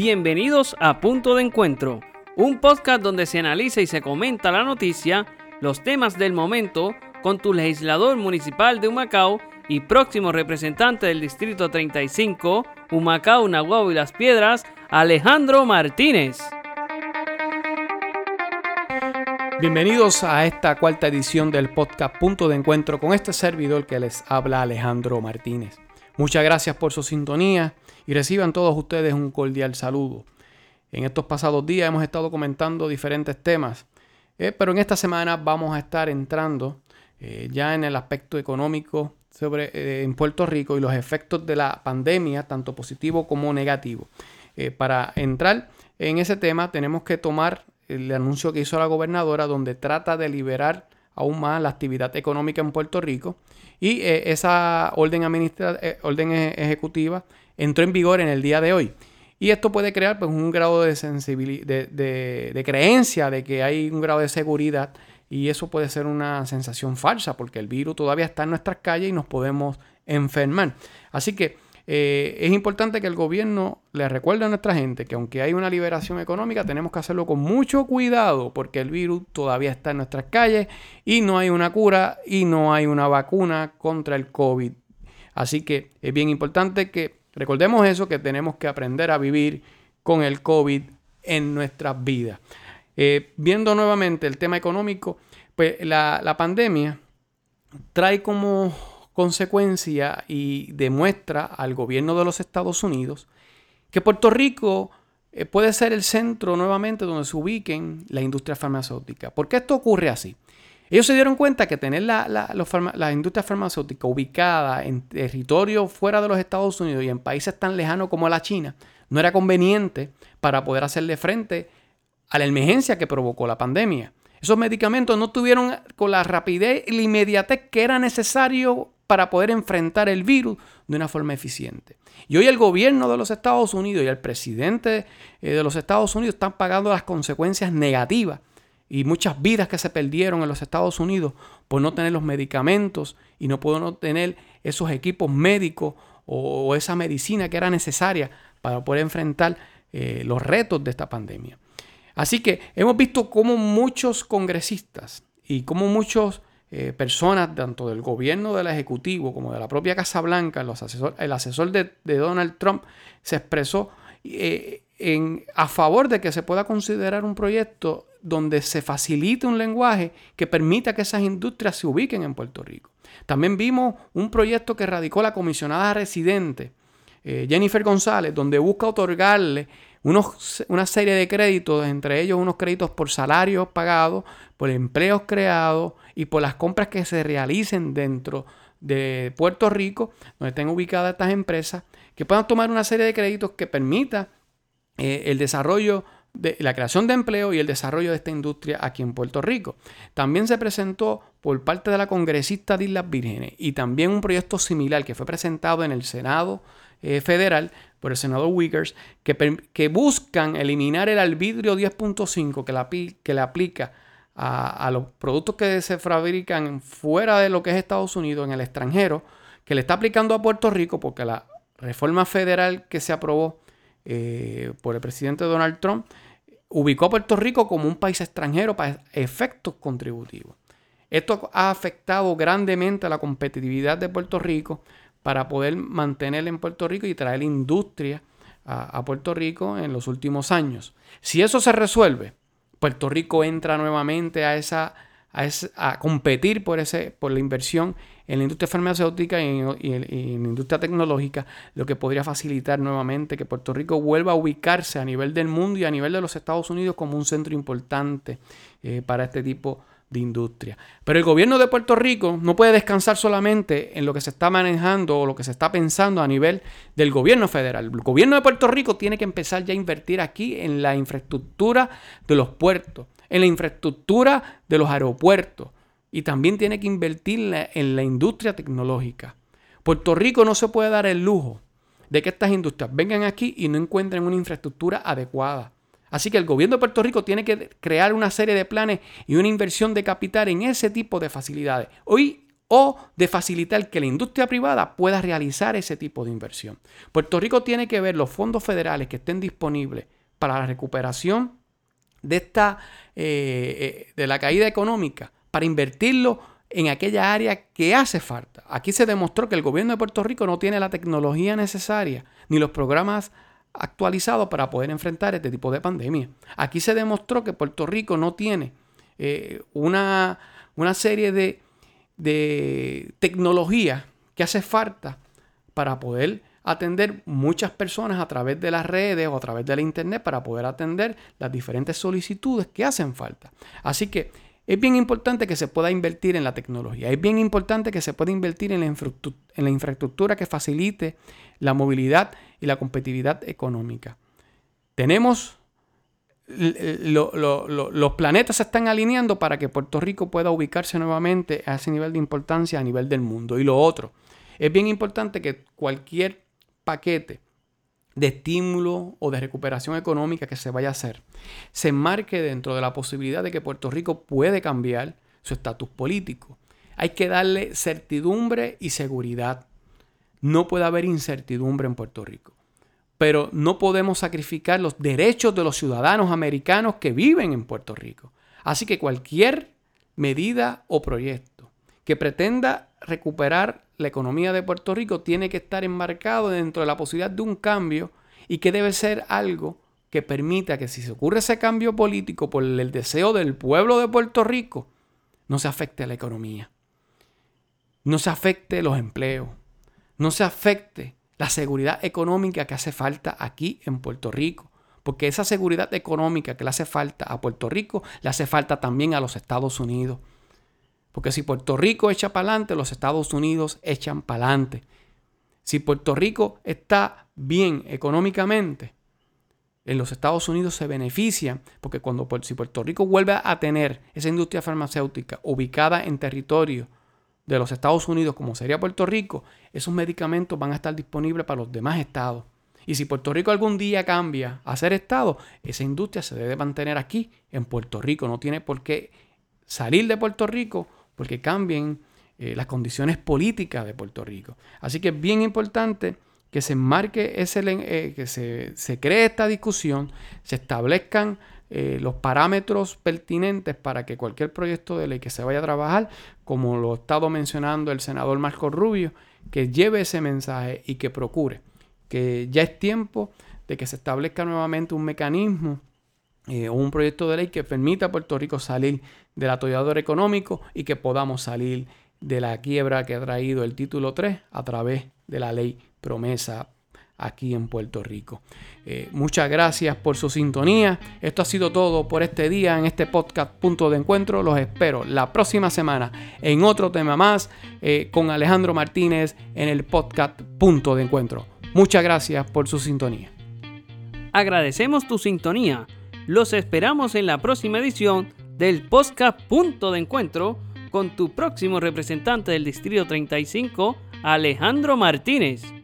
Bienvenidos a Punto de Encuentro, un podcast donde se analiza y se comenta la noticia, los temas del momento, con tu legislador municipal de Humacao y próximo representante del Distrito 35, Humacao, Nahuatl y Las Piedras, Alejandro Martínez. Bienvenidos a esta cuarta edición del podcast Punto de Encuentro con este servidor que les habla Alejandro Martínez. Muchas gracias por su sintonía y reciban todos ustedes un cordial saludo. En estos pasados días hemos estado comentando diferentes temas, eh, pero en esta semana vamos a estar entrando eh, ya en el aspecto económico sobre, eh, en Puerto Rico y los efectos de la pandemia, tanto positivo como negativo. para entrar en ese tema tenemos que tomar el anuncio que hizo la gobernadora donde trata de liberar aún más la actividad económica en Puerto Rico y eh, esa orden, eh, orden e-, ejecutiva entró en vigor en el día de hoy. Y esto puede crear pues, un grado de, sensibilidad, de, creencia de que hay un grado de seguridad y eso puede ser una sensación falsa porque el virus todavía está en nuestras calles y nos podemos enfermar. Así que eh, es importante que el gobierno le recuerde a nuestra gente que aunque hay una liberación económica, tenemos que hacerlo con mucho cuidado porque el virus todavía está en nuestras calles y no hay una cura y no hay una vacuna contra el COVID. Así que es bien importante que recordemos eso, que tenemos que aprender a vivir con el COVID en nuestras vidas. Eh, viendo nuevamente el tema económico, pues la, la pandemia trae como consecuencia y demuestra al gobierno de los Estados Unidos que Puerto Rico eh, puede ser el centro nuevamente donde se ubiquen la industria farmacéutica. ¿Por qué esto ocurre así? Ellos se dieron cuenta que tener la, la, industria farmacéutica ubicada en territorio fuera de los Estados Unidos y en países tan lejanos como la China no era conveniente para poder hacerle frente a la emergencia que provocó la pandemia. Esos medicamentos no tuvieron con la rapidez y la inmediatez que era necesario para poder enfrentar el virus de una forma eficiente. Y hoy el gobierno de los Estados Unidos y el presidente eh, de los Estados Unidos están pagando las consecuencias negativas y muchas vidas que se perdieron en los Estados Unidos por no tener los medicamentos y no poder tener esos equipos médicos o, esa medicina que era necesaria para poder enfrentar eh, los retos de esta pandemia. Así que hemos visto cómo muchos congresistas y cómo muchos eh, personas, tanto del gobierno del Ejecutivo como de la propia Casa Blanca, el asesor de, Donald Trump se expresó eh, a favor de que se pueda considerar un proyecto donde se facilite un lenguaje que permita que esas industrias se ubiquen en Puerto Rico. También vimos un proyecto que radicó la comisionada residente eh, Jennifer González, donde busca otorgarle una serie de créditos, entre ellos unos créditos por salarios pagados, por empleos creados y por las compras que se realicen dentro de Puerto Rico, donde estén ubicadas estas empresas, que puedan tomar una serie de créditos que permita eh, el desarrollo de la creación de empleo y el desarrollo de esta industria aquí en Puerto Rico. También se presentó por parte de la congresista de Islas Vírgenes y también un proyecto similar que fue presentado en el Senado eh, federal por el senador Wiggers que, buscan eliminar el arbitrio 10.5 que, que le aplica a, los productos que se fabrican fuera de lo que es Estados Unidos, en el extranjero, que le está aplicando a Puerto Rico porque la reforma federal que se aprobó eh, por el presidente Donald Trump ubicó a Puerto Rico como un país extranjero para efectos contributivos. Esto ha afectado grandemente a la competitividad de Puerto Rico para poder mantenerla en Puerto Rico y traer industria a, Puerto Rico en los últimos años. Si eso se resuelve, Puerto Rico entra nuevamente a esa a, competir por, ese, por la inversión en la industria farmacéutica y en, en, la industria tecnológica, lo que podría facilitar nuevamente que Puerto Rico vuelva a ubicarse a nivel del mundo y a nivel de los Estados Unidos como un centro importante eh, para este tipo de industria. Pero el gobierno de Puerto Rico no puede descansar solamente en lo que se está manejando o lo que se está pensando a nivel del gobierno federal. El gobierno de Puerto Rico tiene que empezar ya a invertir aquí en la infraestructura de los puertos, en la infraestructura de los aeropuertos y también tiene que invertir en la industria tecnológica. Puerto Rico no se puede dar el lujo de que estas industrias vengan aquí y no encuentren una infraestructura adecuada. Así que el gobierno de Puerto Rico tiene que crear una serie de planes y una inversión de capital en ese tipo de facilidades. Hoy o de facilitar que la industria privada pueda realizar ese tipo de inversión. Puerto Rico tiene que ver los fondos federales que estén disponibles para la recuperación de esta eh, eh, de la caída económica para invertirlo en aquella área que hace falta. Aquí se demostró que el gobierno de Puerto Rico no tiene la tecnología necesaria ni los programas actualizados para poder enfrentar este tipo de pandemia. Aquí se demostró que Puerto Rico no tiene eh, una, una, serie de, de tecnología que hace falta para poder atender muchas personas a través de las redes o a través de la internet para poder atender las diferentes solicitudes que hacen falta. Así que es bien importante que se pueda invertir en la tecnología, es bien importante que se pueda invertir en la, en la infraestructura que facilite la movilidad y la competitividad económica. Tenemos los planetas se están alineando para que Puerto Rico pueda ubicarse nuevamente a ese nivel de importancia a nivel del mundo. Y lo otro, es bien importante que cualquier paquete de estímulo o de recuperación económica que se vaya a hacer se enmarque dentro de la posibilidad de que Puerto Rico puede cambiar su estatus político. Hay que darle certidumbre y seguridad. No puede haber incertidumbre en Puerto Rico. Pero no podemos sacrificar los derechos de los ciudadanos americanos que viven en Puerto Rico. Así que cualquier medida o proyecto que pretenda recuperar la economía de Puerto Rico tiene que estar enmarcado dentro de la posibilidad de un cambio y que debe ser algo que permita que si se ocurre ese cambio político por el deseo del pueblo de Puerto Rico, no se afecte a la economía, no se afecte los empleos, no se afecte la seguridad económica que hace falta aquí en Puerto Rico. Porque esa seguridad económica que le hace falta a Puerto Rico, le hace falta también a los Estados Unidos. Porque si Puerto Rico echa para adelante, los Estados Unidos echan para adelante. Si Puerto Rico está bien económicamente, en los Estados Unidos se benefician, porque cuando si Puerto Rico vuelve a tener esa industria farmacéutica ubicada en territorio de los Estados Unidos, como sería Puerto Rico, esos medicamentos van a estar disponibles para los demás estados. Y si Puerto Rico algún día cambia a ser estado, esa industria se debe mantener aquí, en Puerto Rico. No tiene por qué salir de Puerto Rico porque cambien eh, las condiciones políticas de Puerto Rico. Así que es bien importante que se enmarque ese, eh, que se, cree esta discusión, se establezcan eh, los parámetros pertinentes para que cualquier proyecto de ley que se vaya a trabajar, como lo ha estado mencionando el senador Marco Rubio, que lleve ese mensaje y que procure que ya es tiempo de que se establezca nuevamente un mecanismo o un proyecto de ley que permita a Puerto Rico salir del atollador económico y que podamos salir de la quiebra que ha traído el título 3 a través de la ley promesa aquí en Puerto Rico. Eh, muchas gracias por su sintonía. Esto ha sido todo por este día en este podcast Punto de Encuentro. Los espero la próxima semana en otro tema más eh, con Alejandro Martínez en el podcast Punto de Encuentro. Muchas gracias por su sintonía. Agradecemos tu sintonía. Los esperamos en la próxima edición del podcast Punto de Encuentro con tu próximo representante del Distrito 35, Alejandro Martínez.